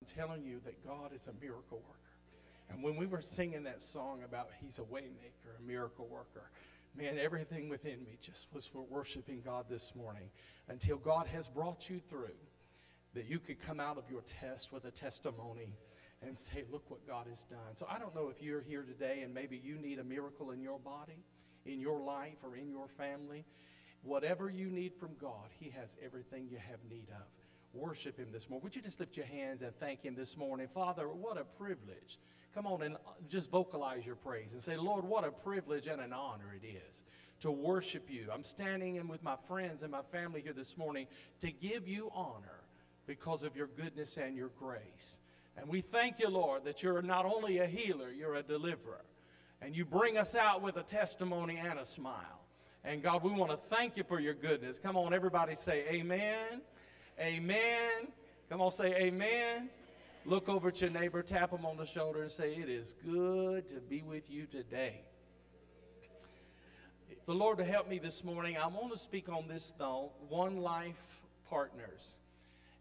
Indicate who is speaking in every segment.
Speaker 1: I'm telling you that God is a miracle worker. And when we were singing that song about He's a waymaker, a miracle worker, man, everything within me just was worshiping God this morning until God has brought you through, that you could come out of your test with a testimony and say, Look what God has done. So I don't know if you're here today and maybe you need a miracle in your body, in your life, or in your family. Whatever you need from God, He has everything you have need of. Worship Him this morning. Would you just lift your hands and thank Him this morning? Father, what a privilege. Come on and uh, just vocalize your praise and say, Lord, what a privilege and an honor it is to worship you. I'm standing in with my friends and my family here this morning to give you honor because of your goodness and your grace. And we thank you, Lord, that you're not only a healer, you're a deliverer. And you bring us out with a testimony and a smile. And God, we want to thank you for your goodness. Come on, everybody say amen. Amen. Come on, say amen. Look over at your neighbor, tap him on the shoulder, and say, It is good to be with you today. The Lord to help me this morning, I want to speak on this, though one life partners.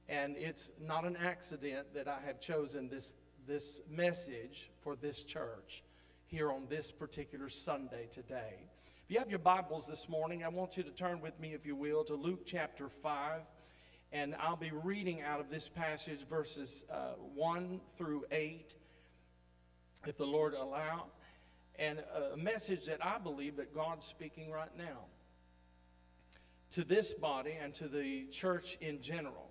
Speaker 1: And it's not an accident that I have chosen this, this message for this church here on this particular Sunday today. If you have your Bibles this morning, I want you to turn with me, if you will, to Luke chapter 5. And I'll be reading out of this passage verses uh, 1 through 8, if the Lord allow. And a message that I believe that God's speaking right now to this body and to the church in general.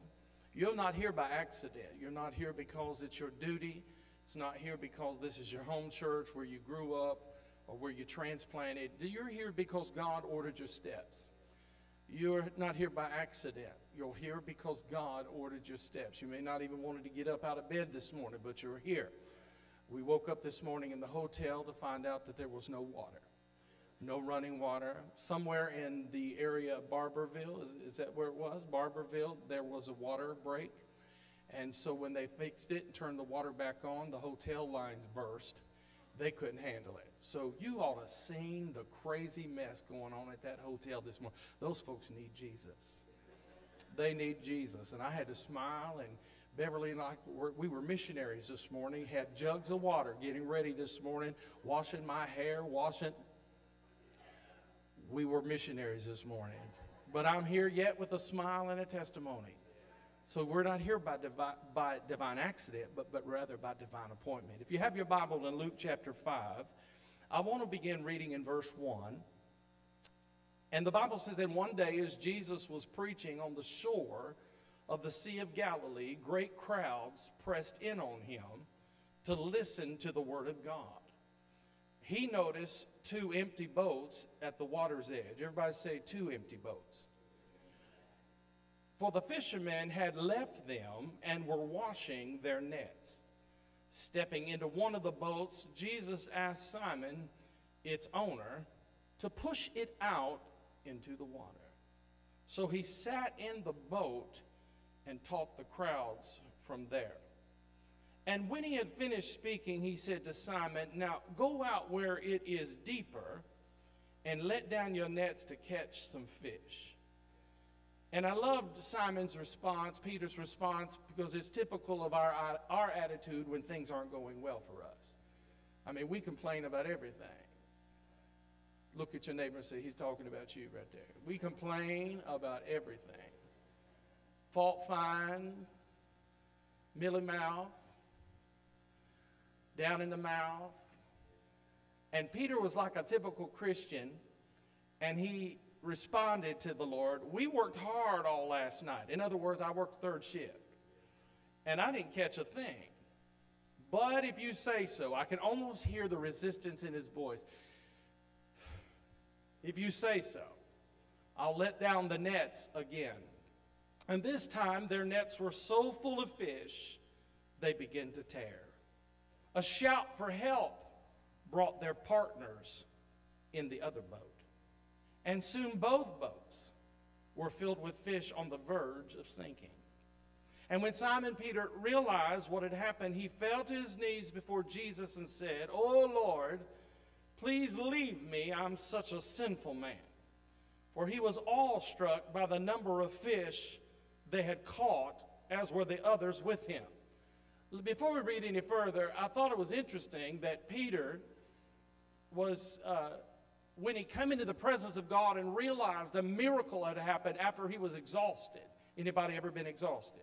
Speaker 1: You're not here by accident. You're not here because it's your duty. It's not here because this is your home church where you grew up or where you transplanted. You're here because God ordered your steps. You're not here by accident. You're here because God ordered your steps. You may not even wanted to get up out of bed this morning, but you're here. We woke up this morning in the hotel to find out that there was no water, no running water. Somewhere in the area of Barbourville, is, is that where it was? Barbourville, there was a water break. And so when they fixed it and turned the water back on, the hotel lines burst they couldn't handle it. So you ought to seen the crazy mess going on at that hotel this morning. Those folks need Jesus. They need Jesus. And I had to smile and Beverly and I, we were missionaries this morning, had jugs of water getting ready this morning, washing my hair, washing. We were missionaries this morning. But I'm here yet with a smile and a testimony. So we're not here by, divine, by divine accident, but, but rather by divine appointment. If you have your Bible in Luke chapter 5, I want to begin reading in verse 1. And the Bible says, And one day as Jesus was preaching on the shore of the Sea of Galilee, great crowds pressed in on him to listen to the word of God. He noticed two empty boats at the water's edge. Everybody say, two empty boats. For the fishermen had left them and were washing their nets. Stepping into one of the boats, Jesus asked Simon, its owner, to push it out into the water. So he sat in the boat and taught the crowds from there. And when he had finished speaking, he said to Simon, Now go out where it is deeper and let down your nets to catch some fish. And I loved Simon's response, Peter's response, because it's typical of our, our attitude when things aren't going well for us. I mean, we complain about everything. Look at your neighbor and say, He's talking about you right there. We complain about everything. Fault find, milly mouth, down in the mouth. And Peter was like a typical Christian, and he responded to the Lord, We worked hard all last night. In other words, I worked third shift. And I didn't catch a thing. But if you say so, I can almost hear the resistance in his voice. If you say so, I'll let down the nets again. And this time their nets were so full of fish, they began to tear. A shout for help brought their partners in the other boat. And soon both boats were filled with fish on the verge of sinking. And when Simon Peter realized what had happened, he fell to his knees before Jesus and said, Oh Lord, please leave me. I'm such a sinful man. For he was awestruck by the number of fish they had caught, as were the others with him. before we read any further, I thought it was interesting that Peter was, uh, when he came into the presence of God and realized a miracle had happened after he was exhausted. Anybody ever been exhausted?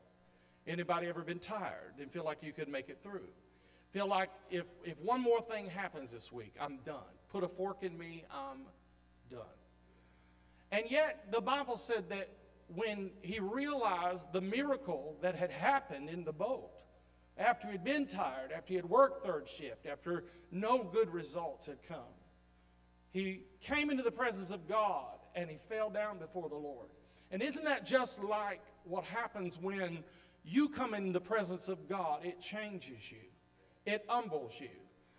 Speaker 1: Anybody ever been tired and feel like you could make it through? Feel like if, if one more thing happens this week, I'm done. Put a fork in me, I'm done. And yet, the Bible said that when he realized the miracle that had happened in the boat, after he'd been tired, after he had worked third shift, after no good results had come, he came into the presence of God and he fell down before the Lord. And isn't that just like what happens when you come in the presence of God? It changes you, it humbles you.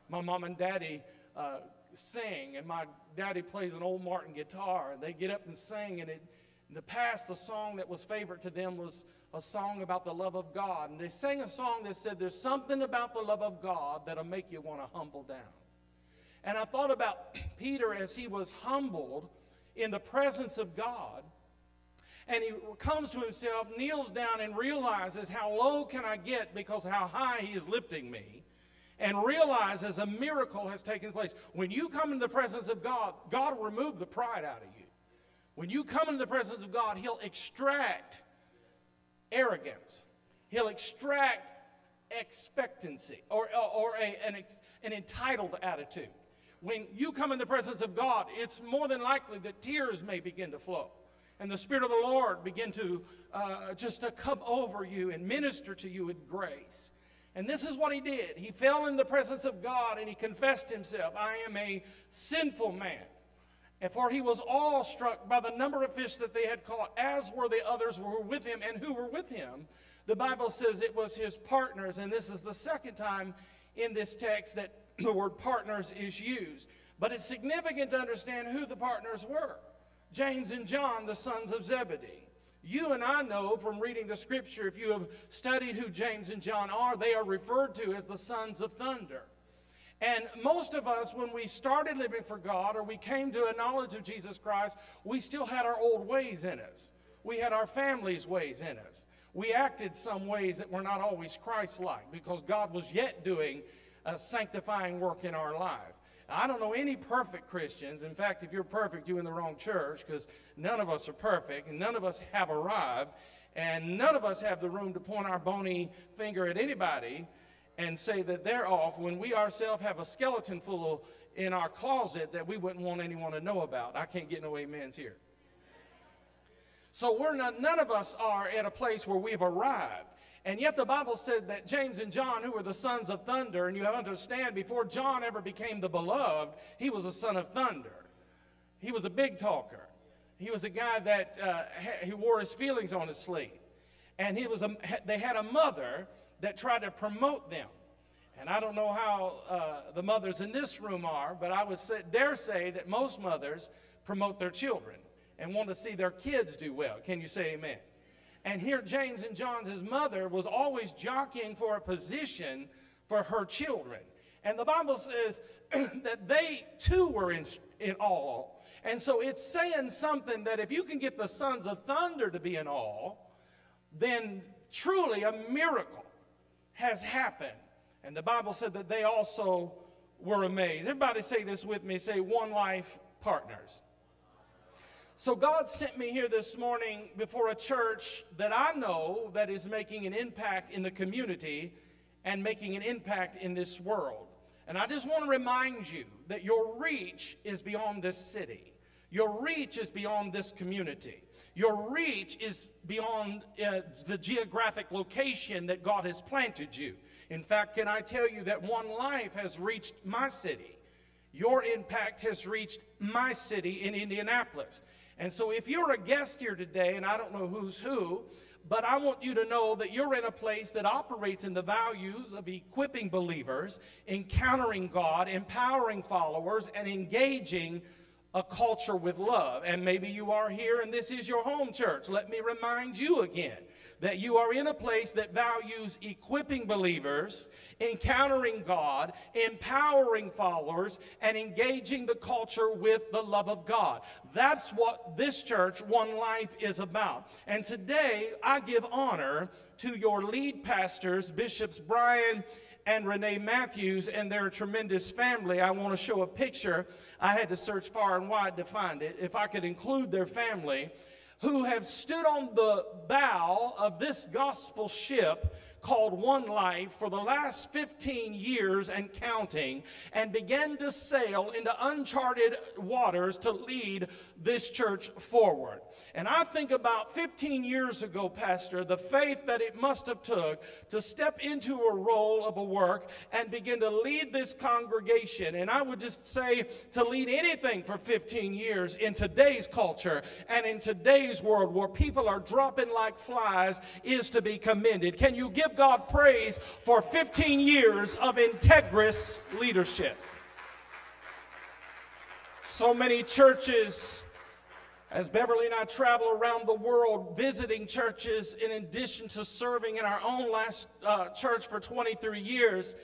Speaker 1: My mom and daddy uh, sing, and my daddy plays an old Martin guitar, and they get up and sing. And it, in the past, the song that was favorite to them was a song about the love of God. And they sang a song that said, There's something about the love of God that'll make you want to humble down. And I thought about Peter as he was humbled in the presence of God. And he comes to himself, kneels down, and realizes how low can I get because how high he is lifting me. And realizes a miracle has taken place. When you come into the presence of God, God will remove the pride out of you. When you come into the presence of God, He'll extract arrogance. He'll extract expectancy or, or a, an, an entitled attitude when you come in the presence of God, it's more than likely that tears may begin to flow. And the Spirit of the Lord begin to uh, just to come over you and minister to you with grace. And this is what he did. He fell in the presence of God and he confessed himself, I am a sinful man. And for he was awestruck by the number of fish that they had caught, as were the others who were with him and who were with him. The Bible says it was his partners, and this is the second time in this text that the word partners is used. But it's significant to understand who the partners were James and John, the sons of Zebedee. You and I know from reading the scripture, if you have studied who James and John are, they are referred to as the sons of thunder. And most of us, when we started living for God or we came to a knowledge of Jesus Christ, we still had our old ways in us. We had our family's ways in us. We acted some ways that were not always Christ like because God was yet doing a sanctifying work in our life. I don't know any perfect Christians. In fact, if you're perfect, you're in the wrong church because none of us are perfect and none of us have arrived. And none of us have the room to point our bony finger at anybody and say that they're off when we ourselves have a skeleton full in our closet that we wouldn't want anyone to know about. I can't get no amens here. So we're not, none of us are at a place where we've arrived. And yet the Bible said that James and John, who were the sons of thunder, and you have to understand, before John ever became the beloved, he was a son of thunder. He was a big talker. He was a guy that uh, he wore his feelings on his sleeve. And he was a, they had a mother that tried to promote them. And I don't know how uh, the mothers in this room are, but I would say, dare say that most mothers promote their children and want to see their kids do well. Can you say amen? And here, James and John's mother was always jockeying for a position for her children. And the Bible says that they too were in, in awe. And so it's saying something that if you can get the sons of thunder to be in awe, then truly a miracle has happened. And the Bible said that they also were amazed. Everybody say this with me say, one life partners. So God sent me here this morning before a church that I know that is making an impact in the community and making an impact in this world. And I just want to remind you that your reach is beyond this city. Your reach is beyond this community. Your reach is beyond uh, the geographic location that God has planted you. In fact, can I tell you that one life has reached my city? Your impact has reached my city in Indianapolis. And so, if you're a guest here today, and I don't know who's who, but I want you to know that you're in a place that operates in the values of equipping believers, encountering God, empowering followers, and engaging a culture with love. And maybe you are here and this is your home church. Let me remind you again that you are in a place that values equipping believers, encountering God, empowering followers, and engaging the culture with the love of God. That's what this church, One Life, is about. And today, I give honor to your lead pastors, Bishops Brian and Renee Matthews and their tremendous family. I want to show a picture. I had to search far and wide to find it. If I could include their family, who have stood on the bow of this gospel ship called One Life for the last 15 years and counting, and began to sail into uncharted waters to lead this church forward. And I think about 15 years ago, Pastor, the faith that it must have took to step into a role of a work and begin to lead this congregation. And I would just say to lead anything for 15 years in today's culture and in today's world where people are dropping like flies is to be commended. Can you give God praise for 15 years of integrous leadership? So many churches as Beverly and I travel around the world visiting churches, in addition to serving in our own last uh, church for 23 years,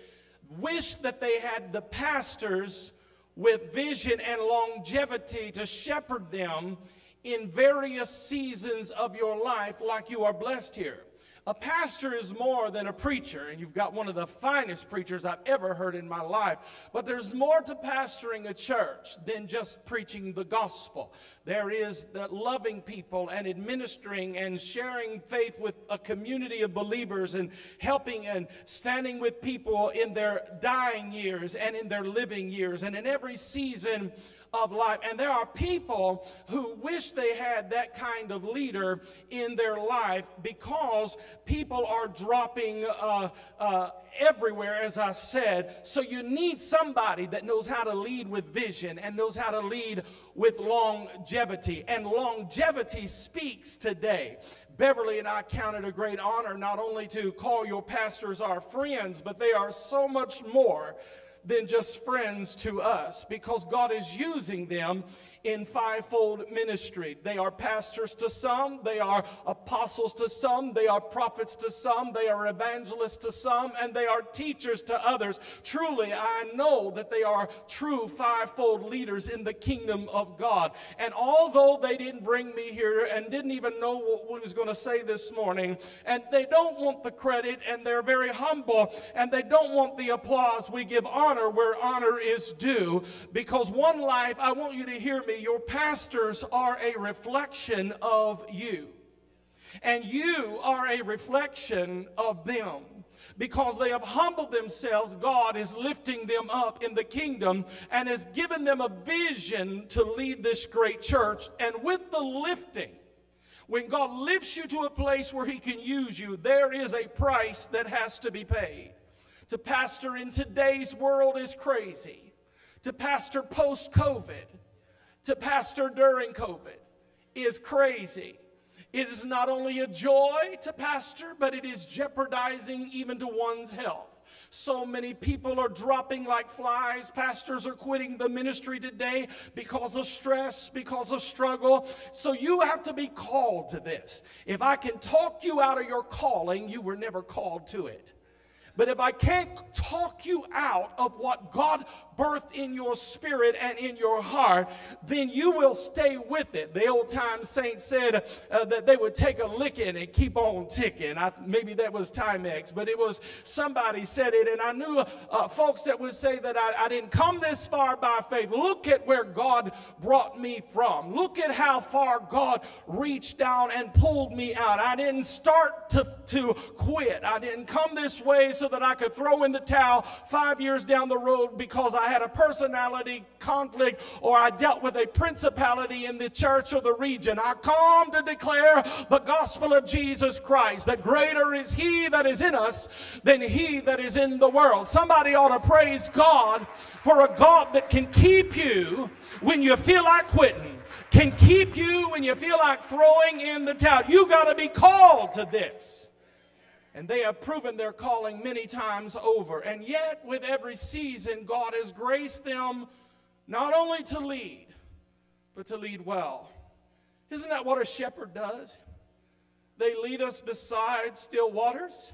Speaker 1: wish that they had the pastors with vision and longevity to shepherd them in various seasons of your life, like you are blessed here. A pastor is more than a preacher, and you've got one of the finest preachers I've ever heard in my life. But there's more to pastoring a church than just preaching the gospel. There is the loving people and administering and sharing faith with a community of believers and helping and standing with people in their dying years and in their living years and in every season of life. And there are people who wish they had that kind of leader in their life because people are dropping uh, uh, everywhere, as I said. So you need somebody that knows how to lead with vision and knows how to lead with longevity. And longevity speaks today. Beverly and I count it a great honor not only to call your pastors our friends, but they are so much more than just friends to us because God is using them in fivefold ministry. They are pastors to some, they are apostles to some, they are prophets to some, they are evangelists to some, and they are teachers to others. Truly, I know that they are true fivefold leaders in the kingdom of God. And although they didn't bring me here and didn't even know what we was going to say this morning, and they don't want the credit, and they're very humble, and they don't want the applause, we give honor where honor is due. Because one life, I want you to hear me, your pastors are a reflection of you. And you are a reflection of them. Because they have humbled themselves, God is lifting them up in the kingdom and has given them a vision to lead this great church. And with the lifting, when God lifts you to a place where He can use you, there is a price that has to be paid. To pastor in today's world is crazy. To pastor post COVID to pastor during COVID is crazy. It is not only a joy to pastor, but it is jeopardizing even to one's health. So many people are dropping like flies. Pastors are quitting the ministry today because of stress, because of struggle. So you have to be called to this. If I can talk you out of your calling, you were never called to it. But if I can't talk you out of what God birthed in your spirit and in your heart, then you will stay with it. The old time saints said uh, that they would take a licking and keep on ticking. I, maybe that was Timex, but it was somebody said it, and I knew uh, folks that would say that I, I didn't come this far by faith. Look at where God brought me from. Look at how far God reached down and pulled me out. I didn't start to, to quit. I didn't come this way so that I could throw in the towel five years down the road because I had a personality conflict or I dealt with a principality in the church or the region. I come to declare the gospel of Jesus Christ that greater is He that is in us than He that is in the world. Somebody ought to praise God for a God that can keep you when you feel like quitting, can keep you when you feel like throwing in the towel. You got to be called to this. And they have proven their calling many times over. And yet, with every season, God has graced them not only to lead, but to lead well. Isn't that what a shepherd does? They lead us beside still waters.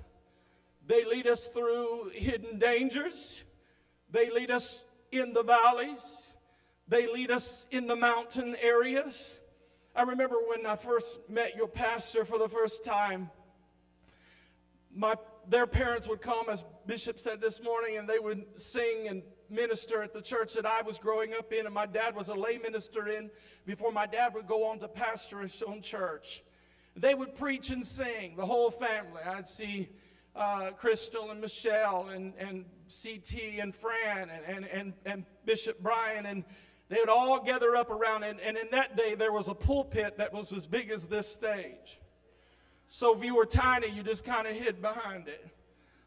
Speaker 1: They lead us through hidden dangers. They lead us in the valleys. They lead us in the mountain areas. I remember when I first met your pastor for the first time, my, their parents would come, as Bishop said this morning, and they would sing and minister at the church that I was growing up in, and my dad was a lay minister in before my dad would go on to pastor his own church. They would preach and sing, the whole family. I'd see uh, Crystal and Michelle and, and CT and Fran and, and, and, and Bishop Brian, and they would all gather up around. And, and in that day, there was a pulpit that was as big as this stage. So if you were tiny, you just kind of hid behind it.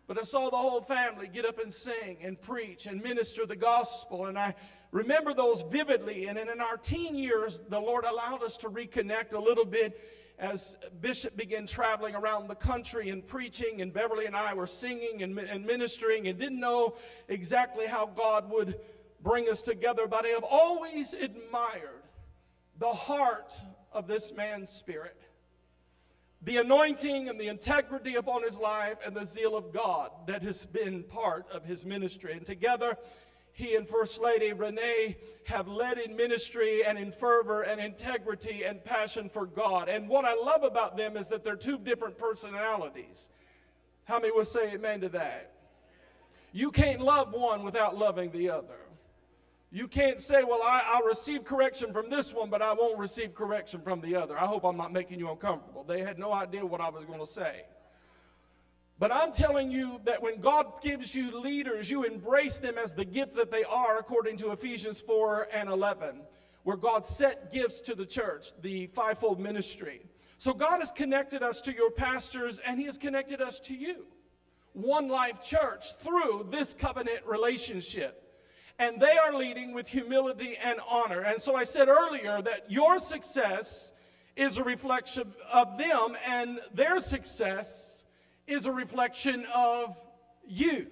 Speaker 1: But I saw the whole family get up and sing and preach and minister the gospel. And I remember those vividly. And in our teen years, the Lord allowed us to reconnect a little bit as Bishop began traveling around the country and preaching, and Beverly and I were singing and, and ministering and didn't know exactly how God would bring us together, but I have always admired the heart of this man's spirit, the anointing and the integrity upon his life, and the zeal of God that has been part of his ministry. And together, he and First Lady Renee have led in ministry and in fervor and integrity and passion for God. And what I love about them is that they're two different personalities. How many will say amen to that? You can't love one without loving the other. You can't say, well, I, will receive correction from this one, but I won't receive correction from the other. I hope I'm not making you uncomfortable. They had no idea what I was going to say. But I'm telling you that when God gives you leaders, you embrace them as the gift that they are, according to Ephesians 4 and 11, where God set gifts to the church, the fivefold ministry. So God has connected us to your pastors, and He has connected us to you, One Life Church, through this covenant relationship. And they are leading with humility and honor. And so I said earlier that your success is a reflection of them, and their success is a reflection of you.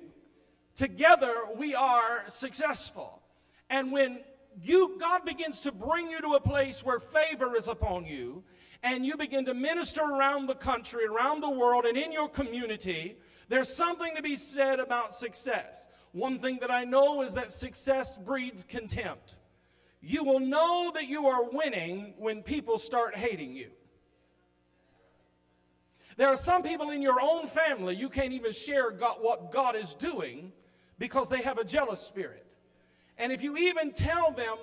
Speaker 1: Together, we are successful. And when you, God begins to bring you to a place where favor is upon you, and you begin to minister around the country, around the world, and in your community, there's something to be said about success. One thing that I know is that success breeds contempt. You will know that you are winning when people start hating you. There are some people in your own family you can't even share God, what God is doing because they have a jealous spirit. And if you even tell them,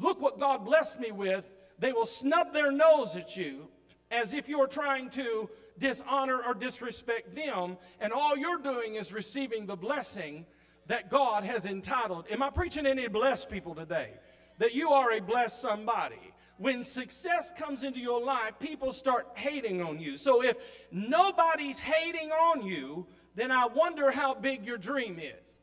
Speaker 1: look what God blessed me with, they will snub their nose at you as if you're trying to dishonor or disrespect them, and all you're doing is receiving the blessing that God has entitled. Am I preaching any blessed people today? That you are a blessed somebody when success comes into your life, people start hating on you. So if nobody's hating on you, then I wonder how big your dream is.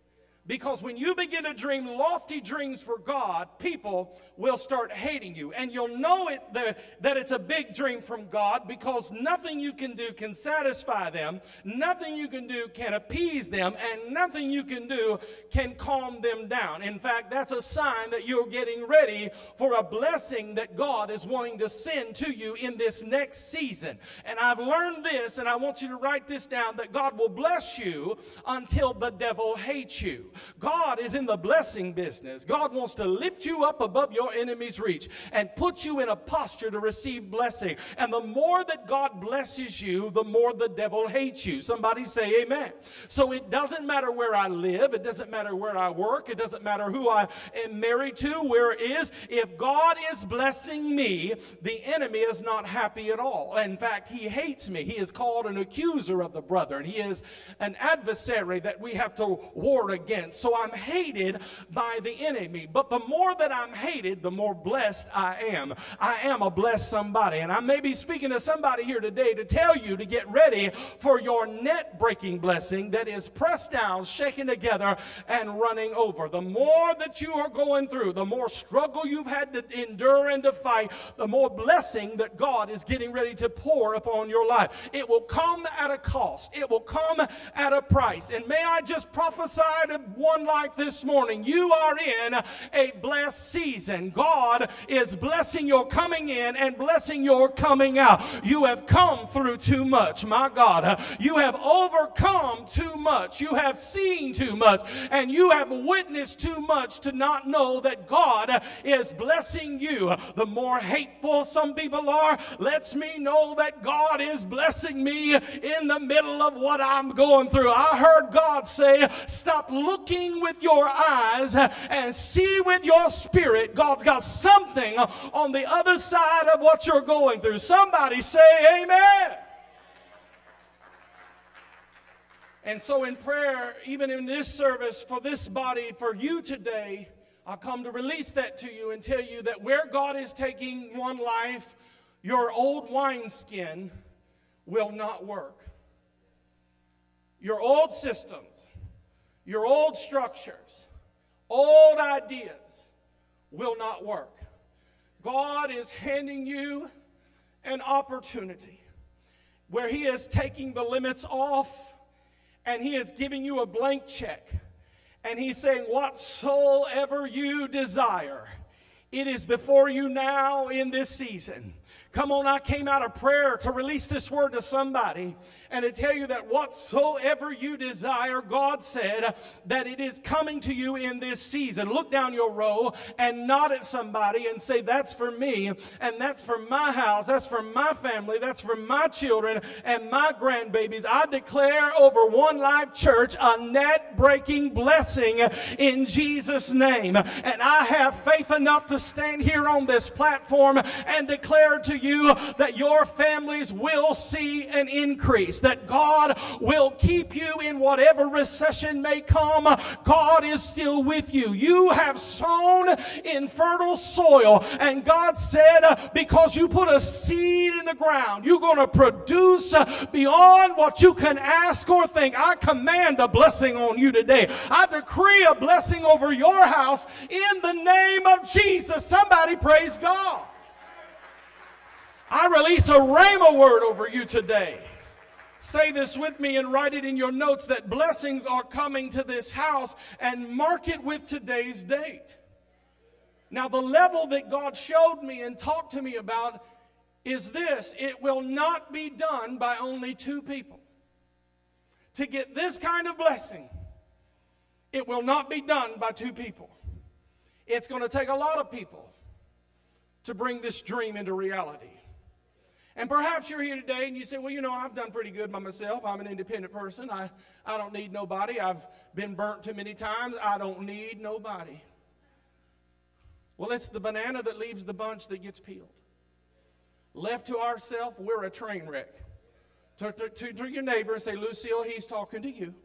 Speaker 1: Because when you begin to dream lofty dreams for God, people will start hating you. And you'll know it the, that it's a big dream from God because nothing you can do can satisfy them, nothing you can do can appease them, and nothing you can do can calm them down. In fact, that's a sign that you're getting ready for a blessing that God is wanting to send to you in this next season. And I've learned this, and I want you to write this down that God will bless you until the devil hates you. God is in the blessing business. God wants to lift you up above your enemy's reach and put you in a posture to receive blessing. And the more that God blesses you, the more the devil hates you. Somebody say amen. So it doesn't matter where I live, it doesn't matter where I work, it doesn't matter who I am married to, where it is. If God is blessing me, the enemy is not happy at all. In fact, he hates me. He is called an accuser of the brethren, he is an adversary that we have to war against so I'm hated by the enemy. But the more that I'm hated, the more blessed I am. I am a blessed somebody. And I may be speaking to somebody here today to tell you to get ready for your net breaking blessing that is pressed down, shaken together, and running over. The more that you are going through, the more struggle you've had to endure and to fight, the more blessing that God is getting ready to pour upon your life. It will come at a cost, it will come at a price. And may I just prophesy to one life this morning, you are in a blessed season. God is blessing your coming in and blessing your coming out. You have come through too much, my God. You have overcome too much. You have seen too much. And you have witnessed too much to not know that God is blessing you. The more hateful some people are, lets me know that God is blessing me in the middle of what I'm going through. I heard God say, Stop looking with your eyes and see with your spirit. God's got something on the other side of what you're going through. Somebody say, Amen. And so, in prayer, even in this service, for this body, for you today, I come to release that to you and tell you that where God is taking one life, your old wineskin will not work. Your old systems, your old structures, old ideas will not work. God is handing you an opportunity where He is taking the limits off and He is giving you a blank check. And He's saying, Whatsoever you desire, it is before you now in this season. Come on, I came out of prayer to release this word to somebody and to tell you that whatsoever you desire, God said that it is coming to you in this season. Look down your row and nod at somebody and say, That's for me, and that's for my house, that's for my family, that's for my children and my grandbabies. I declare over One Life Church a net breaking blessing in Jesus' name. And I have faith enough to stand here on this platform and declare to you that your families will see an increase, that God will keep you in whatever recession may come. God is still with you. You have sown in fertile soil, and God said, because you put a seed in the ground, you're going to produce beyond what you can ask or think. I command a blessing on you today. I decree a blessing over your house in the name of Jesus. Somebody praise God. I release a rhema word over you today. Say this with me and write it in your notes that blessings are coming to this house and mark it with today's date. Now, the level that God showed me and talked to me about is this it will not be done by only two people. To get this kind of blessing, it will not be done by two people. It's going to take a lot of people to bring this dream into reality. And perhaps you're here today and you say, well, you know, I've done pretty good by myself. I'm an independent person. I, I don't need nobody. I've been burnt too many times. I don't need nobody. Well, it's the banana that leaves the bunch that gets peeled. Left to ourselves, we're a train wreck. To, to, to, to your neighbor and say, Lucille, he's talking to you.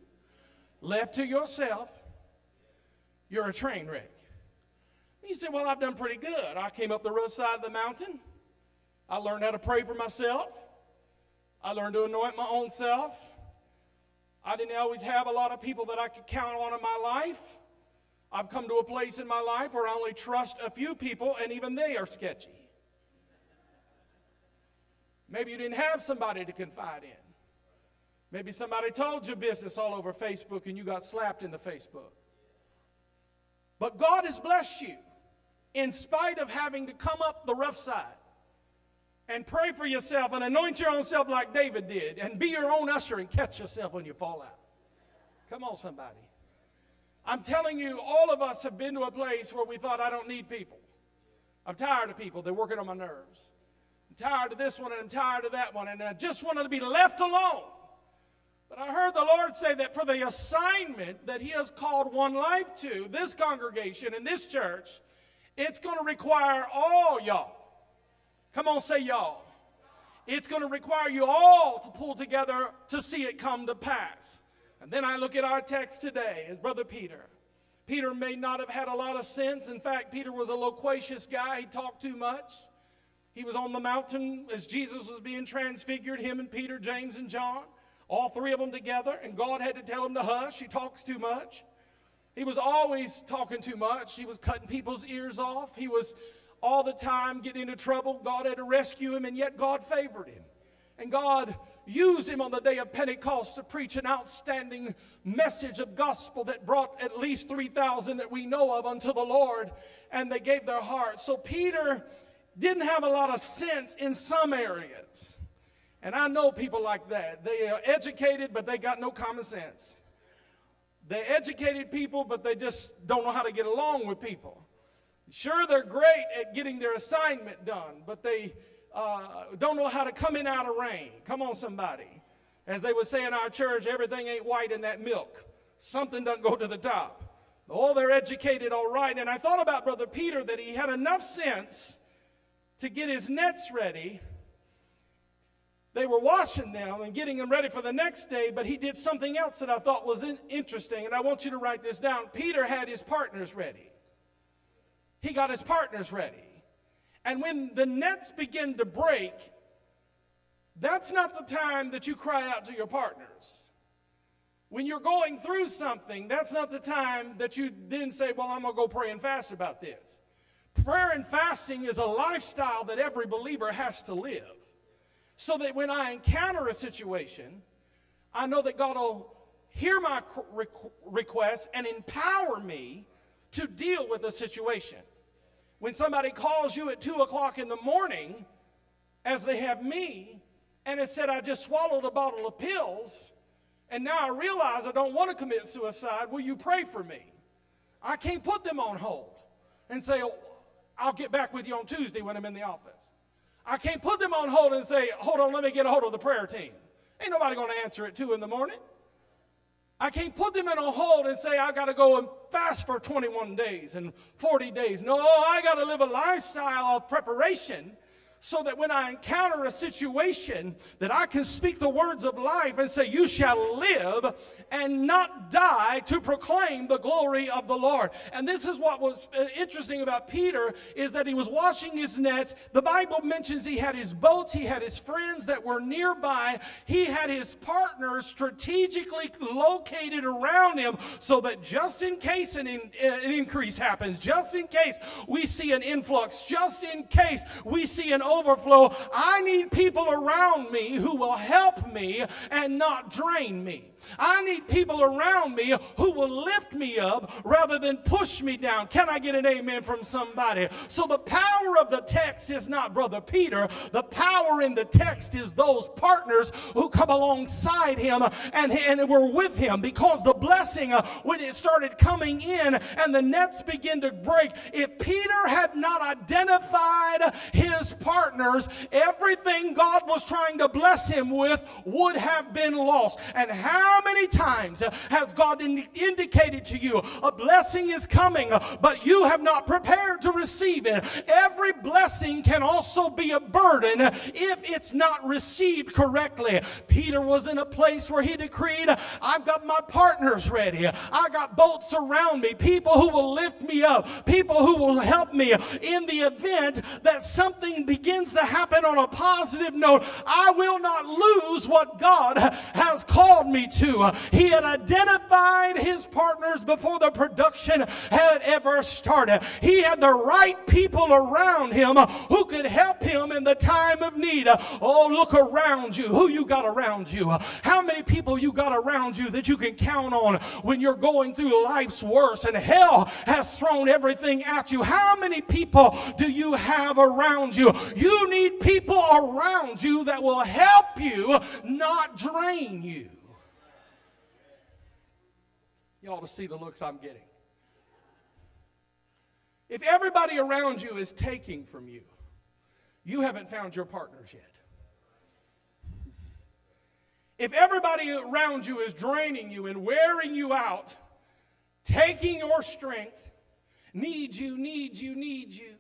Speaker 1: Left to yourself, you're a train wreck. You say, well, I've done pretty good. I came up the rough side of the mountain. I learned how to pray for myself. I learned to anoint my own self. I didn't always have a lot of people that I could count on in my life. I've come to a place in my life where I only trust a few people, and even they are sketchy. Maybe you didn't have somebody to confide in. Maybe somebody told your business all over Facebook and you got slapped in the Facebook. But God has blessed you in spite of having to come up the rough side and pray for yourself and anoint your own self like David did and be your own usher and catch yourself when you fall out. Come on, somebody. I'm telling you, all of us have been to a place where we thought, I don't need people. I'm tired of people. They're working on my nerves. I'm tired of this one and I'm tired of that one, and I just wanted to be left alone. But I heard the Lord say that for the assignment that He has called one life to, this congregation and this church, it's going to require all y'all Come on, say y'all. It's going to require you all to pull together to see it come to pass. And then I look at our text today as Brother Peter. Peter may not have had a lot of sense. In fact, Peter was a loquacious guy. He talked too much. He was on the mountain as Jesus was being transfigured, him and Peter, James, and John, all three of them together, and God had to tell him to hush. He talks too much. He was always talking too much. He was cutting people's ears off. He was all the time getting into trouble. God had to rescue him, and yet God favored him. And God used him on the day of Pentecost to preach an outstanding message of gospel that brought at least 3,000 that we know of unto the Lord, and they gave their hearts. So Peter didn't have a lot of sense in some areas. And I know people like that. They are educated, but they got no common sense. They're educated people, but they just don't know how to get along with people. Sure, they're great at getting their assignment done, but they uh, don't know how to come in out of rain. Come on, somebody. As they would say in our church, everything ain't white in that milk. Something doesn't go to the top. Oh, they're educated all right. And I thought about Brother Peter that he had enough sense to get his nets ready. They were washing them and getting them ready for the next day, but he did something else that I thought was interesting, and I want you to write this down. Peter had his partners ready. He got his partners ready. And when the nets begin to break, that's not the time that you cry out to your partners. When you're going through something, that's not the time that you then say, Well, I'm going to go pray and fast about this. Prayer and fasting is a lifestyle that every believer has to live. So that when I encounter a situation, I know that God will hear my request and empower me to deal with a situation. When somebody calls you at 2 o'clock in the morning, as they have me, and it said, I just swallowed a bottle of pills, and now I realize I don't want to commit suicide, will you pray for me? I can't put them on hold and say, oh, I'll get back with you on Tuesday when I'm in the office. I can't put them on hold and say, hold on, let me get a hold of the prayer team. Ain't nobody going to answer at 2 in the morning. I can't put them in a hold and say, I got to go and fast for 21 days and 40 days. No, I got to live a lifestyle of preparation so that when I encounter a situation that I can speak the words of life and say, You shall live and not die to proclaim the glory of the Lord. And this is what was uh, interesting about Peter is that he was washing his nets. The Bible mentions he had his boats, he had his friends that were nearby, he had his partners strategically located around him so that just in case an, in, an increase happens, just in case we see an influx, just in case we see an overflow, I need people around me who will help me and not drain me. I need people around me who will lift me up rather than push me down. Can I get an amen from somebody? So the power of the text is not Brother Peter. The power in the text is those partners who come alongside him and, and were with him because the blessing, uh, when it started coming in and the nets begin to break, if Peter had not identified his partners, everything God was trying to bless him with would have been lost. And how how many times has God in- indicated to you a blessing is coming, but you have not prepared to receive it? Every blessing can also be a burden if it's not received correctly. Peter was in a place where he decreed, I've got my partners ready. I got boats around me, people who will lift me up, people who will help me in the event that something begins to happen on a positive note. I will not lose what God has called me to to. He had identified his partners before the production had ever started. He had the right people around him who could help him in the time of need. Oh, look around you. Who you got around you? How many people you got around you that you can count on when you're going through life's worst and hell has thrown everything at you? How many people do you have around you? You need people around you that will help you, not drain you. You ought to see the looks I'm getting. If everybody around you is taking from you, you haven't found your partners yet. If everybody around you is draining you and wearing you out, taking your strength, needs you, needs you, needs you,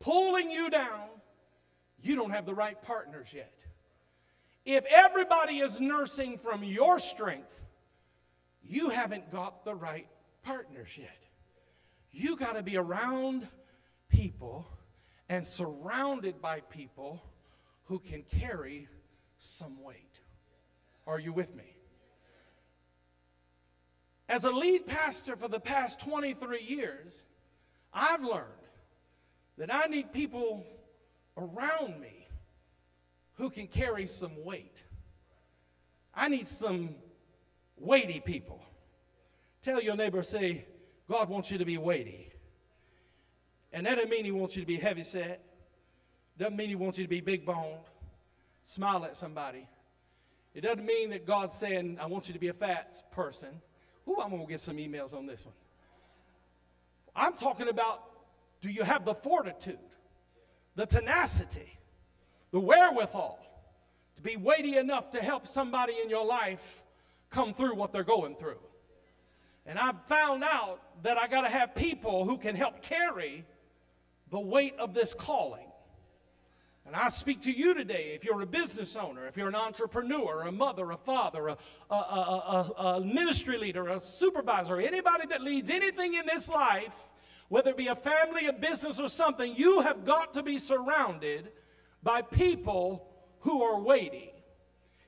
Speaker 1: pulling you down, you don't have the right partners yet. If everybody is nursing from your strength, you haven't got the right partners yet. You got to be around people and surrounded by people who can carry some weight. Are you with me? As a lead pastor for the past 23 years, I've learned that I need people around me who can carry some weight. I need some weighty people. Tell your neighbor, say, God wants you to be weighty. And that doesn't mean he wants you to be heavy set. Doesn't mean he wants you to be big boned. Smile at somebody. It doesn't mean that God's saying, I want you to be a fat person. Ooh, I'm going to get some emails on this one. I'm talking about do you have the fortitude, the tenacity, the wherewithal to be weighty enough to help somebody in your life come through what they're going through? And I've found out that I got to have people who can help carry the weight of this calling. And I speak to you today if you're a business owner, if you're an entrepreneur, a mother, a father, a, a, a, a, ministry leader, a supervisor, anybody that leads anything in this life, whether it be a family, a business, or something, you have got to be surrounded by people who are weighty.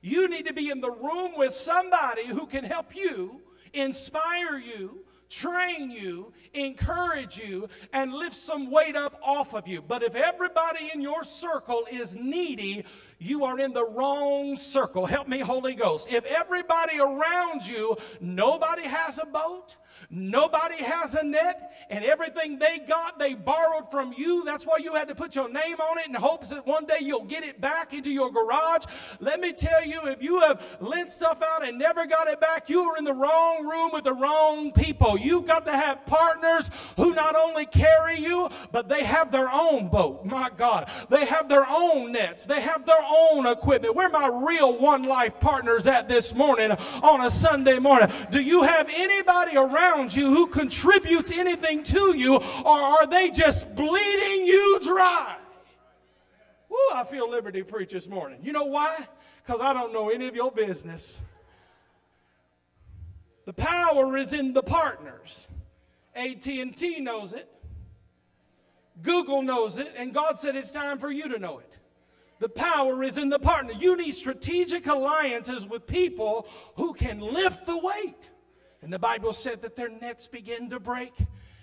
Speaker 1: You need to be in the room with somebody who can help you, inspire you, train you, encourage you, and lift some weight up off of you. But if everybody in your circle is needy, you are in the wrong circle. Help me, Holy Ghost. If everybody around you, nobody has a boat, Nobody has a net, and everything they got, they borrowed from you. That's why you had to put your name on it in hopes that one day you'll get it back into your garage. Let me tell you, if you have lent stuff out and never got it back, you are in the wrong room with the wrong people. You've got to have partners who not only carry you, but they have their own boat. My God. They have their own nets, they have their own equipment. Where my real one life partners at this morning on a Sunday morning? Do you have anybody around? Around you who contributes anything to you, or are they just bleeding you dry? Woo, I feel liberty preach this morning. You know why? Because I don't know any of your business. The power is in the partners. AT&T knows it. Google knows it, and God said it's time for you to know it. The power is in the partner. You need strategic alliances with people who can lift the weight. And the Bible said that their nets began to break.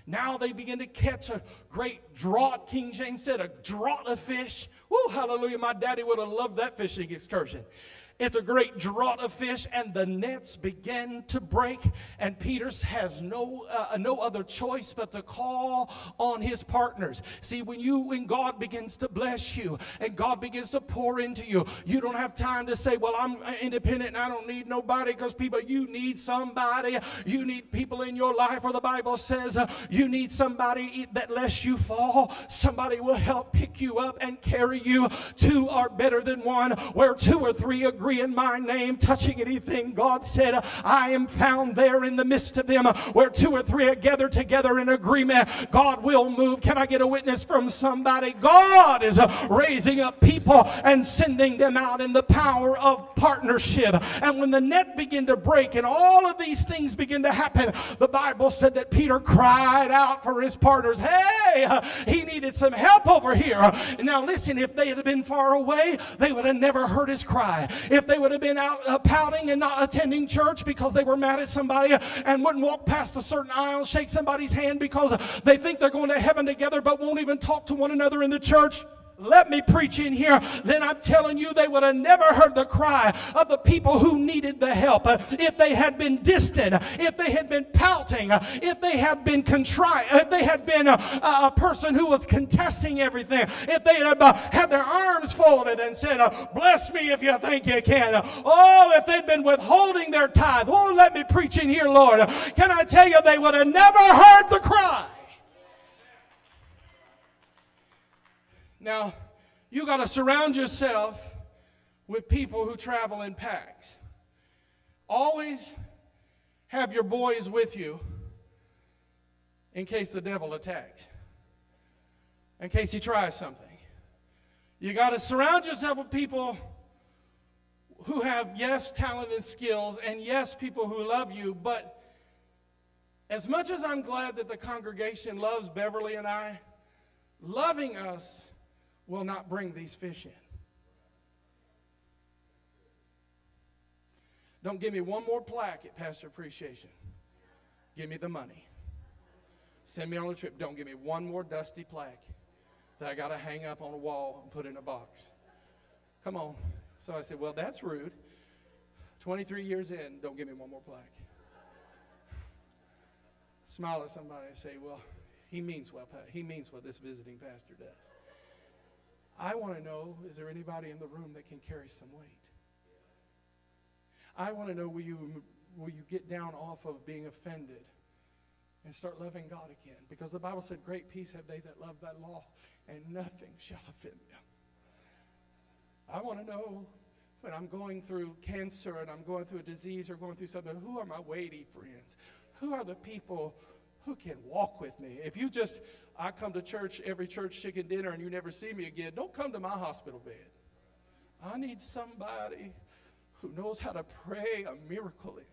Speaker 1: Now they begin to catch a great draught. King James said a draught of fish. Woo, hallelujah. My daddy would have loved that fishing excursion. It's a great draught of fish, and the nets begin to break. And Peter has no uh, no other choice but to call on his partners. See, when you when God begins to bless you and God begins to pour into you, you don't have time to say, "Well, I'm independent and I don't need nobody." Because people, you need somebody. You need people in your life. Where the Bible says uh, you need somebody that lets you fall. Somebody will help pick you up and carry you. Two are better than one. Where two or three agree in my name touching anything, God said, I am found there in the midst of them where two or three are gathered together in agreement. God will move. Can I get a witness from somebody? God is raising up people and sending them out in the power of partnership. And when the net began to break and all of these things begin to happen, the Bible said that Peter cried out for his partners. Hey, he needed some help over here. Now, listen, if they had been far away, they would have never heard his cry. If they would have been out uh, pouting and not attending church because they were mad at somebody and wouldn't walk past a certain aisle, shake somebody's hand because they think they're going to heaven together but won't even talk to one another in the church let me preach in here, then I'm telling you, they would have never heard the cry of the people who needed the help. If they had been distant, if they had been pouting, if they had been contrite, if they had been a, a person who was contesting everything, if they had uh, had their arms folded and said, uh, Bless me if you think you can. Oh, if they'd been withholding their tithe, oh, let me preach in here, Lord. Can I tell you, they would have never heard the cry. Now, you got to surround yourself with people who travel in packs. Always have your boys with you in case the devil attacks, in case he tries something. You got to surround yourself with people who have, yes, talent and skills, and yes, people who love you, but as much as I'm glad that the congregation loves Beverly and I, loving us will not bring these fish in. Don't give me one more plaque at Pastor Appreciation. Give me the money. Send me on a trip. Don't give me one more dusty plaque that I got to hang up on a wall and put in a box. Come on. So I said, Well, that's rude. 23 years in, don't give me one more plaque. Smile at somebody and say, Well, he means well. He means what this visiting pastor does. I want to know is there anybody in the room that can carry some weight? I want to know will you, will you get down off of being offended and start loving God again? Because the Bible said, Great peace have they that love thy law, and nothing shall offend them. I want to know when I'm going through cancer and I'm going through a disease or going through something, who are my weighty friends? Who are the people who can walk with me? If you just, I come to church, every church chicken dinner, and you never see me again, don't come to my hospital bed. I need somebody who knows how to pray a miracle in.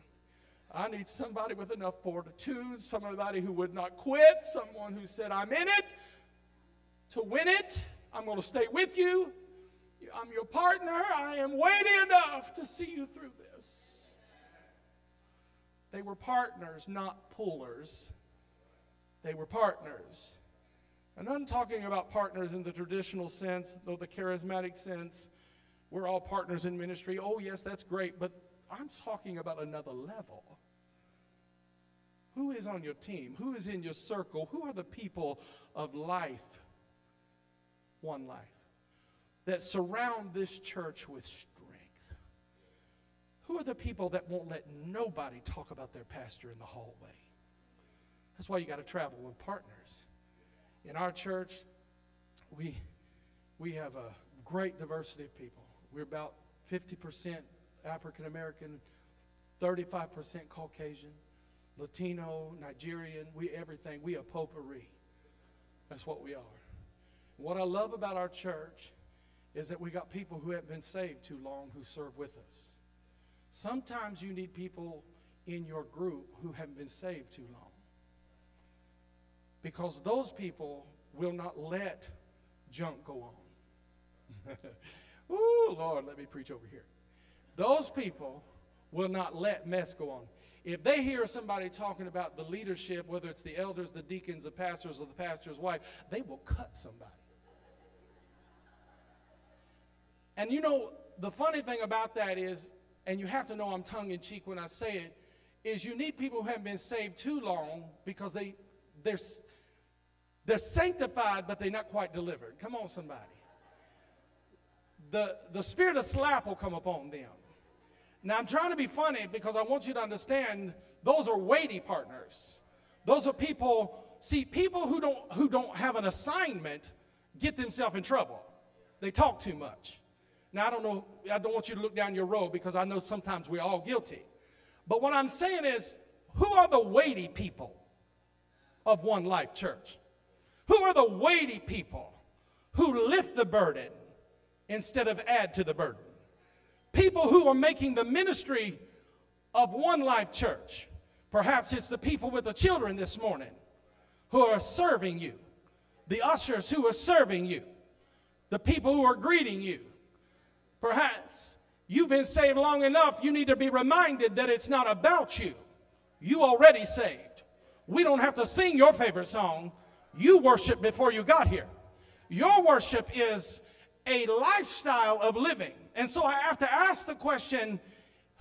Speaker 1: I need somebody with enough fortitude, somebody who would not quit, someone who said, I'm in it to win it. I'm going to stay with you. I'm your partner. I am weighty enough to see you through this. They were partners, not pullers. They were partners. And I'm talking about partners in the traditional sense, though the charismatic sense, we're all partners in ministry. Oh, yes, that's great, but I'm talking about another level. Who is on your team? Who is in your circle? Who are the people of life? One life that surround this church with strength? Who are the people that won't let nobody talk about their pastor in the hallway? That's why you got to travel with partners. In our church, we, we have a great diversity of people. We're about 50% African American, 35% Caucasian, Latino, Nigerian, we everything. We a potpourri. That's what we are. What I love about our church is that we got people who haven't been saved too long who serve with us. Sometimes you need people in your group who haven't been saved too long. Because those people will not let junk go on. Ooh, Lord, let me preach over here. Those people will not let mess go on. If they hear somebody talking about the leadership, whether it's the elders, the deacons, the pastors, or the pastor's wife, they will cut somebody. And you know, the funny thing about that is, and you have to know I'm tongue in cheek when I say it, is you need people who haven't been saved too long because they, they're, they're sanctified, but they're not quite delivered. Come on, somebody. The, the spirit of slap will come upon them. Now, I'm trying to be funny because I want you to understand those are weighty partners. Those are people, see, people who don't, who don't have an assignment get themselves in trouble. They talk too much. Now, I don't know, I don't want you to look down your road because I know sometimes we're all guilty. But what I'm saying is, who are the weighty people of One Life Church? Who are the weighty people who lift the burden instead of add to the burden? People who are making the ministry of One Life Church. Perhaps it's the people with the children this morning who are serving you, the ushers who are serving you, the people who are greeting you, Perhaps you've been saved long enough, you need to be reminded that it's not about you. You already saved. We don't have to sing your favorite song. You worship before you got here. Your worship is a lifestyle of living. And so I have to ask the question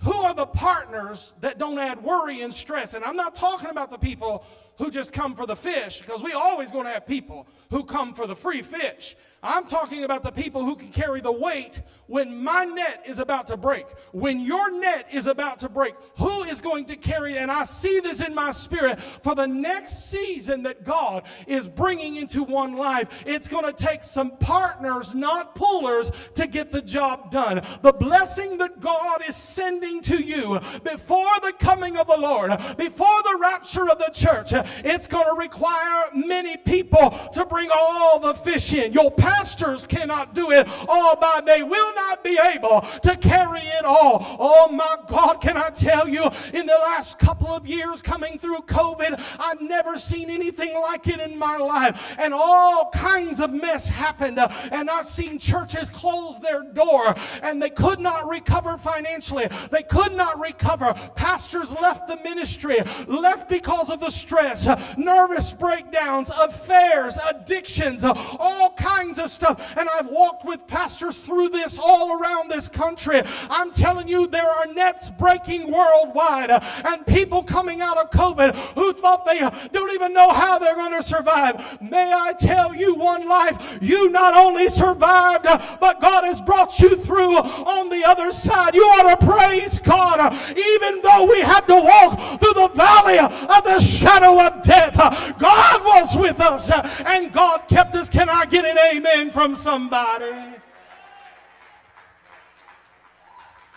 Speaker 1: who are the partners that don't add worry and stress? And I'm not talking about the people who just come for the fish, because we always going to have people who come for the free fish. I'm talking about the people who can carry the weight when my net is about to break. When your net is about to break, who is going to carry? And I see this in my spirit for the next season that God is bringing into one life. It's going to take some partners, not pullers, to get the job done. The blessing that God is sending to you before the coming of the Lord, before the rapture of the church, it's going to require many people to bring all the fish in. Your pastors cannot do it oh, all by they will not be able to carry it all. Oh my God, can I tell you, in the last couple of years coming through COVID, I've never seen anything like it in my life. And all kinds of mess happened. Uh, and I've seen churches close their door and they could not recover financially. They could not recover. Pastors left the ministry, left because of the stress, nervous breakdowns, affairs, addictions, all kinds kinds of stuff. And I've walked with pastors through this all around this country. I'm telling you, there are nets breaking worldwide uh, and people coming out of COVID who thought they don't even know how they're going to survive. May I tell you one life, you not only survived, uh, but God has brought you through on the other side. You ought to praise God, uh, even though we had to walk through the valley of the shadow of death. God was with us and God kept us. Can I get an amen from somebody?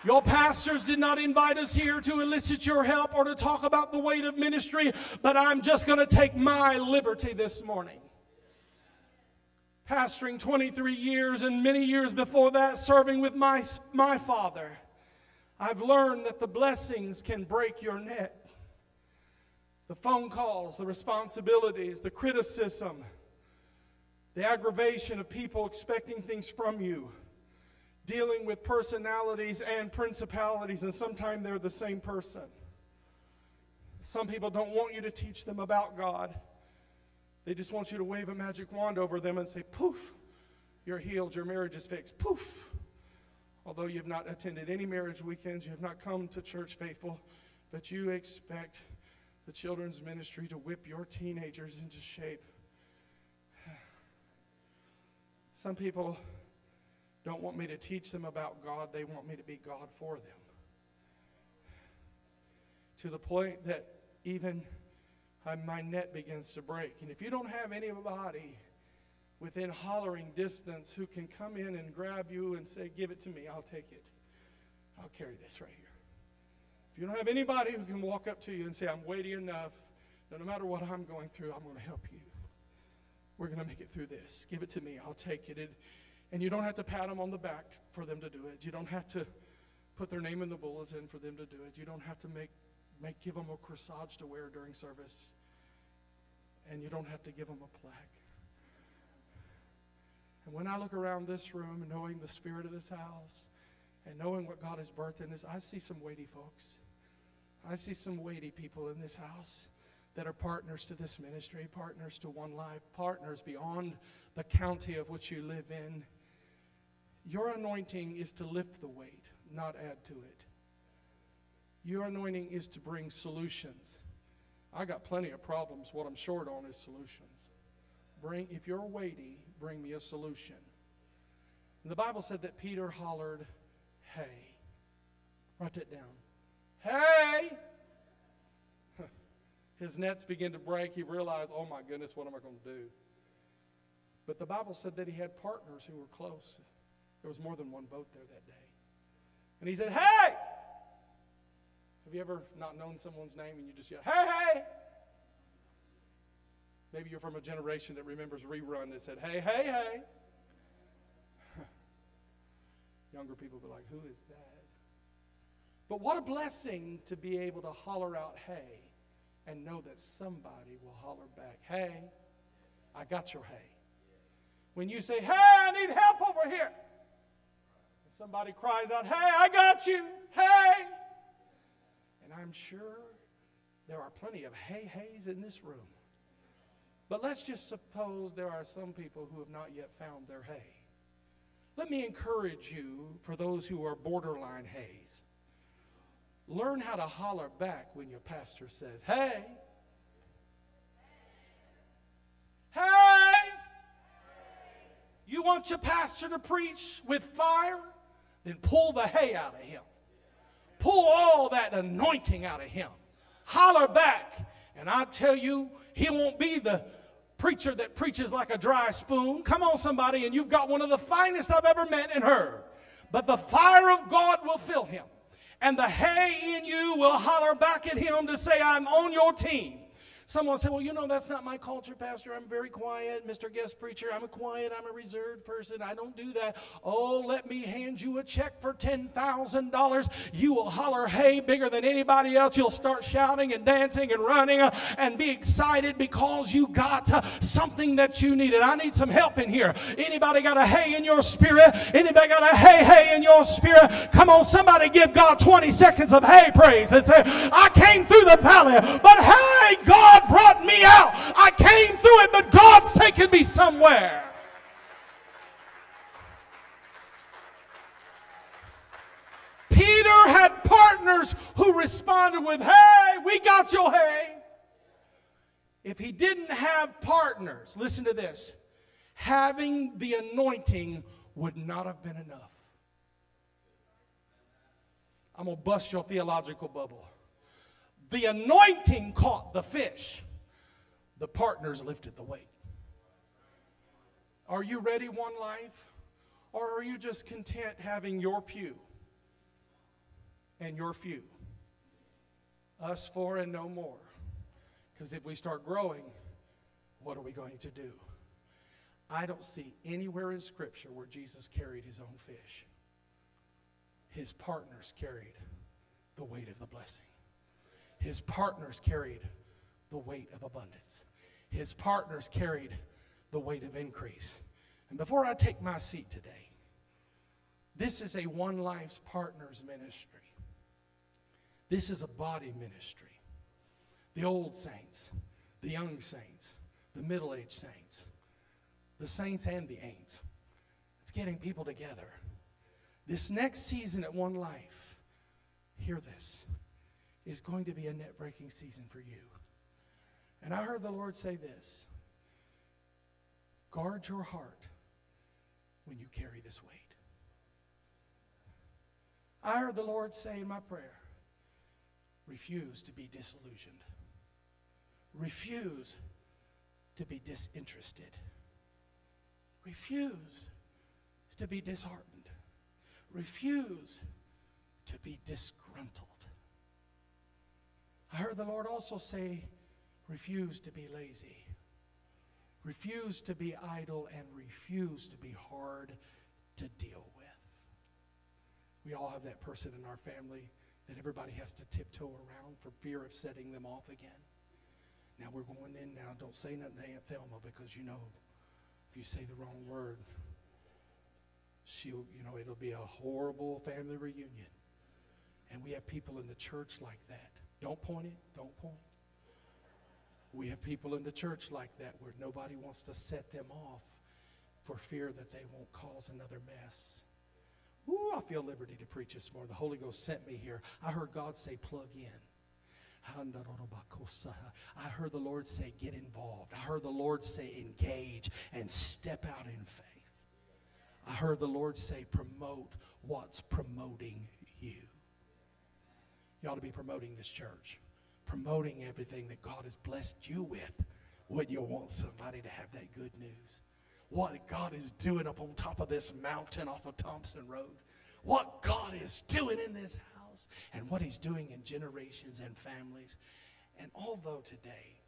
Speaker 1: Your pastors did not invite us here to elicit your help or to talk about the weight of ministry, but I'm just going to take my liberty this morning. Pastoring 23 years and many years before that, serving with my, my father, I've learned that the blessings can break your neck. The phone calls, the responsibilities, the criticism, the aggravation of people expecting things from you dealing with personalities and principalities, and sometimes they're the same person. Some people don't want you to teach them about God. They just want you to wave a magic wand over them and say, poof, you're healed, your marriage is fixed. Poof. Although you have not attended any marriage weekends, you have not come to church faithful, but you expect the children's ministry to whip your teenagers into shape. Some people don't want me to teach them about God, they want me to be God for them. To the point that even uh, my net begins to break. And if you don't have anybody within hollering distance who can come in and grab you and say, Give it to me, I'll take it. I'll carry this right here. If you don't have anybody who can walk up to you and say, I'm weighty enough, no matter what I'm going through, I'm going to help you. We're going to make it through this. Give it to me, I'll take it. it and you don't have to pat them on the back for them to do it. You don't have to put their name in the bulletin for them to do it. You don't have to make, make give them a corsage to wear during service. And you don't have to give them a plaque. And when I look around this room, knowing the spirit of this house and knowing what God has birthed in I see some weighty folks. I see some weighty people in this house that are partners to this ministry, partners to One Life, partners beyond the county of which you live in. Your anointing is to lift the weight, not add to it. Your anointing is to bring solutions. I got plenty of problems. What I'm short on is solutions. Bring, if you're weighty, bring me a solution. And the Bible said that Peter hollered, Hey. Write that down. Hey! His nets began to break. He realized, oh my goodness, what am I going to do? But the Bible said that he had partners who were close. There was more than one boat there that day. And he said, Hey! Have you ever not known someone's name and you just yell, Hey, hey! Maybe you're from a generation that remembers rerun that said, Hey, hey, hey. Younger people be like, Who is that? But what a blessing to be able to holler out, Hey, and know that somebody will holler back, Hey, I got your hey. When you say, Hey, I need help over here. And somebody cries out, Hey, I got you. Hey. And I'm sure there are plenty of hey hays in this room. But let's just suppose there are some people who have not yet found their hey. Let me encourage you, for those who are borderline hays, learn how to holler back when your pastor says, Hey. Hey. You want your pastor to preach with fire? Then pull the hey out of him. Pull all that anointing out of him. Holler back. And I tell you, he won't be the preacher that preaches like a dry spoon. Come on, somebody, and you've got one of the finest I've ever met and heard. But the fire of God will fill him. And the hey in you will holler back at him to say, I'm on your team. Someone say, Well, you know, that's not my culture, Pastor. I'm very quiet, Mr. Guest Preacher. I'm a quiet, I'm a reserved person. I don't do that. Oh, let me hand you a check for $10,000. You will holler, Hey, bigger than anybody else. You'll start shouting and dancing and running uh, and be excited because you got uh, something that you needed. I need some help in here. Anybody got a hey in your spirit? Anybody got a hey, hey in your spirit? Come on, somebody give God 20 seconds of hey praise and say, I came through the valley, but hey, God God brought me out. I came through it, but God's taken me somewhere. Peter had partners who responded with, Hey, we got your hey." If he didn't have partners, listen to this having the anointing would not have been enough. I'm going to bust your theological bubble. The anointing caught the fish, the partners lifted the weight. Are you ready, one life? Or are you just content having your pew and your few? Us four and no more. Because if we start growing, what are we going to do? I don't see anywhere in Scripture where Jesus carried his own fish. His partners carried the weight of the blessing. His partners carried the weight of abundance. His partners carried the weight of increase. And before I take my seat today, this is a One Life's Partners ministry. This is a body ministry. The old saints, the young saints, the middle aged saints, the saints and the ain'ts. It's getting people together. This next season at One Life, hear this, is going to be a net breaking season for you. And I heard the Lord say this guard your heart when you carry this weight. I heard the Lord say in my prayer refuse to be disillusioned, refuse to be disinterested, refuse to be disheartened, refuse to be disgruntled. I heard the Lord also say, refuse to be lazy, refuse to be idle, and refuse to be hard to deal with. We all have that person in our family that everybody has to tiptoe around for fear of setting them off again. Now we're going in now. Don't say nothing to Aunt Thelma because you know if you say the wrong word, she'll, you know, it'll be a horrible family reunion. And we have people in the church like that. Don't point it, don't point. We have people in the church like that where nobody wants to set them off for fear that they won't cause another mess. Ooh, I feel liberty to preach this morning. The Holy Ghost sent me here. I heard God say, plug in. I heard the Lord say, get involved. I heard the Lord say, engage and step out in faith. I heard the Lord say, promote what's promoting you. Ought to be promoting this church, promoting everything that God has blessed you with. Wouldn't you want somebody to have that good news? what God is doing up on top of this mountain off of Thompson Road, what God is doing in this house, and what He's doing in generations and families. And although today,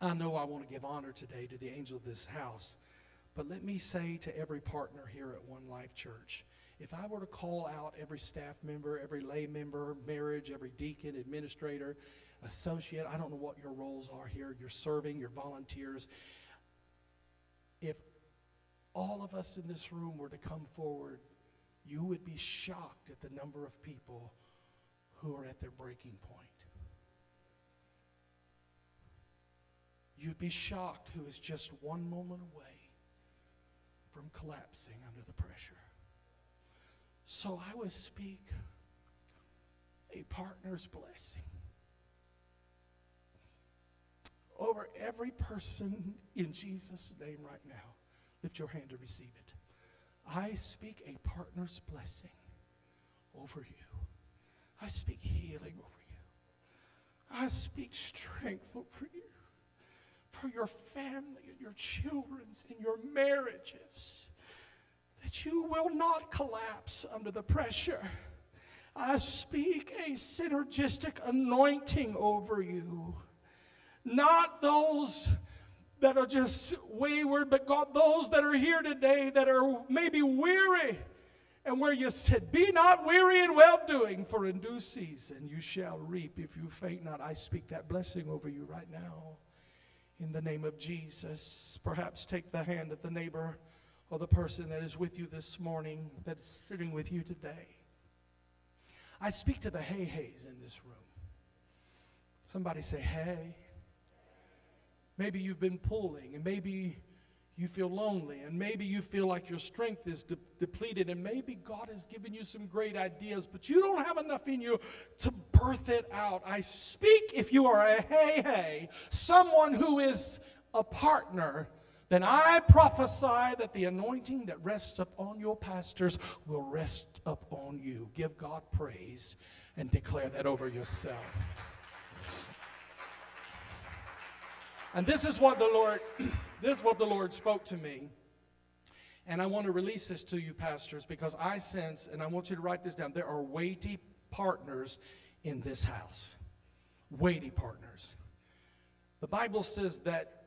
Speaker 1: I know I want to give honor today to the angel of this house, but let me say to every partner here at One Life Church, if I were to call out every staff member, every lay member, marriage, every deacon, administrator, associate, I don't know what your roles are here, you're serving, you're volunteers if all of us in this room were to come forward, you would be shocked at the number of people who are at their breaking point. You'd be shocked who is just one moment away from collapsing under the pressure. So I would speak a partner's blessing over every person in Jesus' name right now. Lift your hand to receive it. I speak a partner's blessing over you. I speak healing over you. I speak strength over you for your family and your children's and your marriages. That you will not collapse under the pressure. I speak a synergistic anointing over you not those that are just wayward, but God, those that are here today that are maybe weary. And where you said, Be not weary in well doing, for in due season you shall reap if you faint not. I speak that blessing over you right now in the name of Jesus. Perhaps take the hand of the neighbor or the person that is with you this morning, that's sitting with you today. I speak to the hey hays in this room. Somebody say, Hey. Maybe you've been pulling, and maybe you feel lonely, and maybe you feel like your strength is de- depleted, and maybe God has given you some great ideas, but you don't have enough in you to birth it out. I speak if you are a hey hey, someone who is a partner, then I prophesy that the anointing that rests upon your pastors will rest upon you. Give God praise and declare that over yourself. And this is what the Lord, this is what the Lord spoke to me. And I want to release this to you, pastors, because I sense, and I want you to write this down, there are weighty partners in this house. Weighty partners. The Bible says that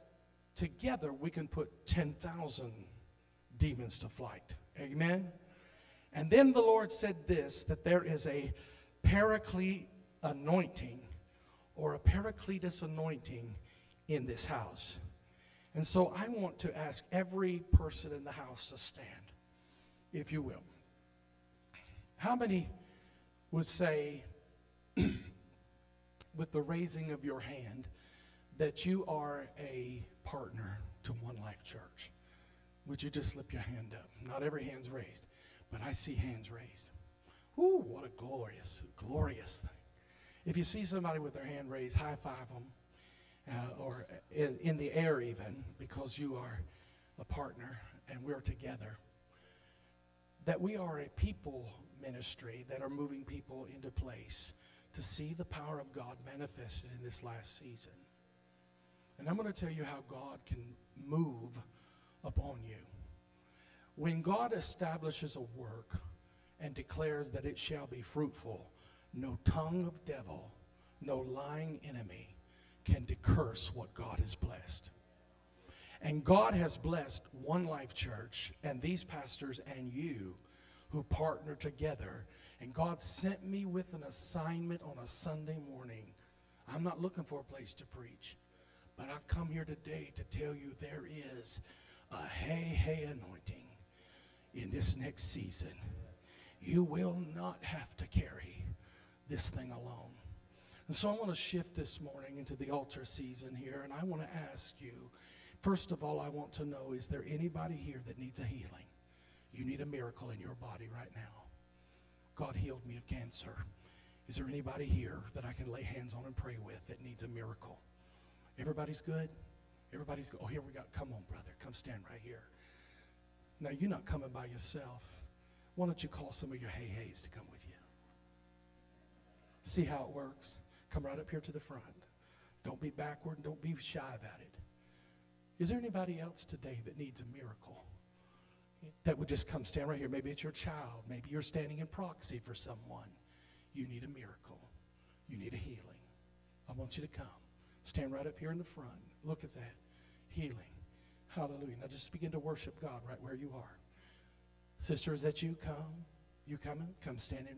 Speaker 1: together we can put 10,000 demons to flight. Amen? And then the Lord said this that there is a paraclete anointing or a paracletus anointing in this house. And so I want to ask every person in the house to stand, if you will. How many would say, with the raising of your hand, that you are a partner to One Life Church? Would you just slip your hand up? Not every hand's raised, but I see hands raised. Ooh, what a glorious, glorious thing. If you see somebody with their hand raised, high five them uh, or in, in the air even, because you are a partner and we're together. That we are a people ministry that are moving people into place to see the power of God manifested in this last season. And I'm going to tell you how God can move upon you. When God establishes a work and declares that it shall be fruitful, no tongue of devil, no lying enemy can decurse what God has blessed. And God has blessed One Life Church and these pastors and you who partner together. And God sent me with an assignment on a Sunday morning. I'm not looking for a place to preach, but I've come here today to tell you there is a hey, hey anointing in this next season. You will not have to carry this thing alone. And so I want to shift this morning into the altar season here, and I want to ask you first of all, I want to know is there anybody here that needs a healing? You need a miracle in your body right now. God healed me of cancer. Is there anybody here that I can lay hands on and pray with that needs a miracle? Everybody's good? Everybody's good. Oh, here we go. Come on, brother. Come stand right here. Now, you're not coming by yourself. Why don't you call some of your hey hays to come with you? See how it works? Come right up here to the front. Don't be backward. Don't be shy about it. Is there anybody else today that needs a miracle? That would just come stand right here. Maybe it's your child. Maybe you're standing in proxy for someone. You need a miracle. You need a healing. I want you to come. Stand right up here in the front. Look at that. Healing. Hallelujah. Now just begin to worship God right where you are. Sister, is that you? Come. You coming? Come stand in